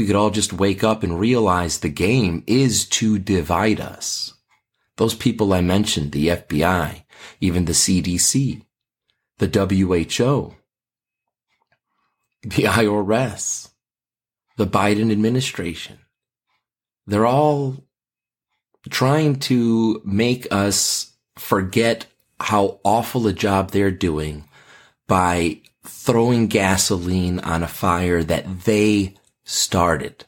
we could all just wake up and realize the game is to divide us. Those people I mentioned, the FBI, even the CDC, the WHO, the IRS, the Biden administration, they're all trying to make us forget how awful a job they're doing by throwing gasoline on a fire that they started.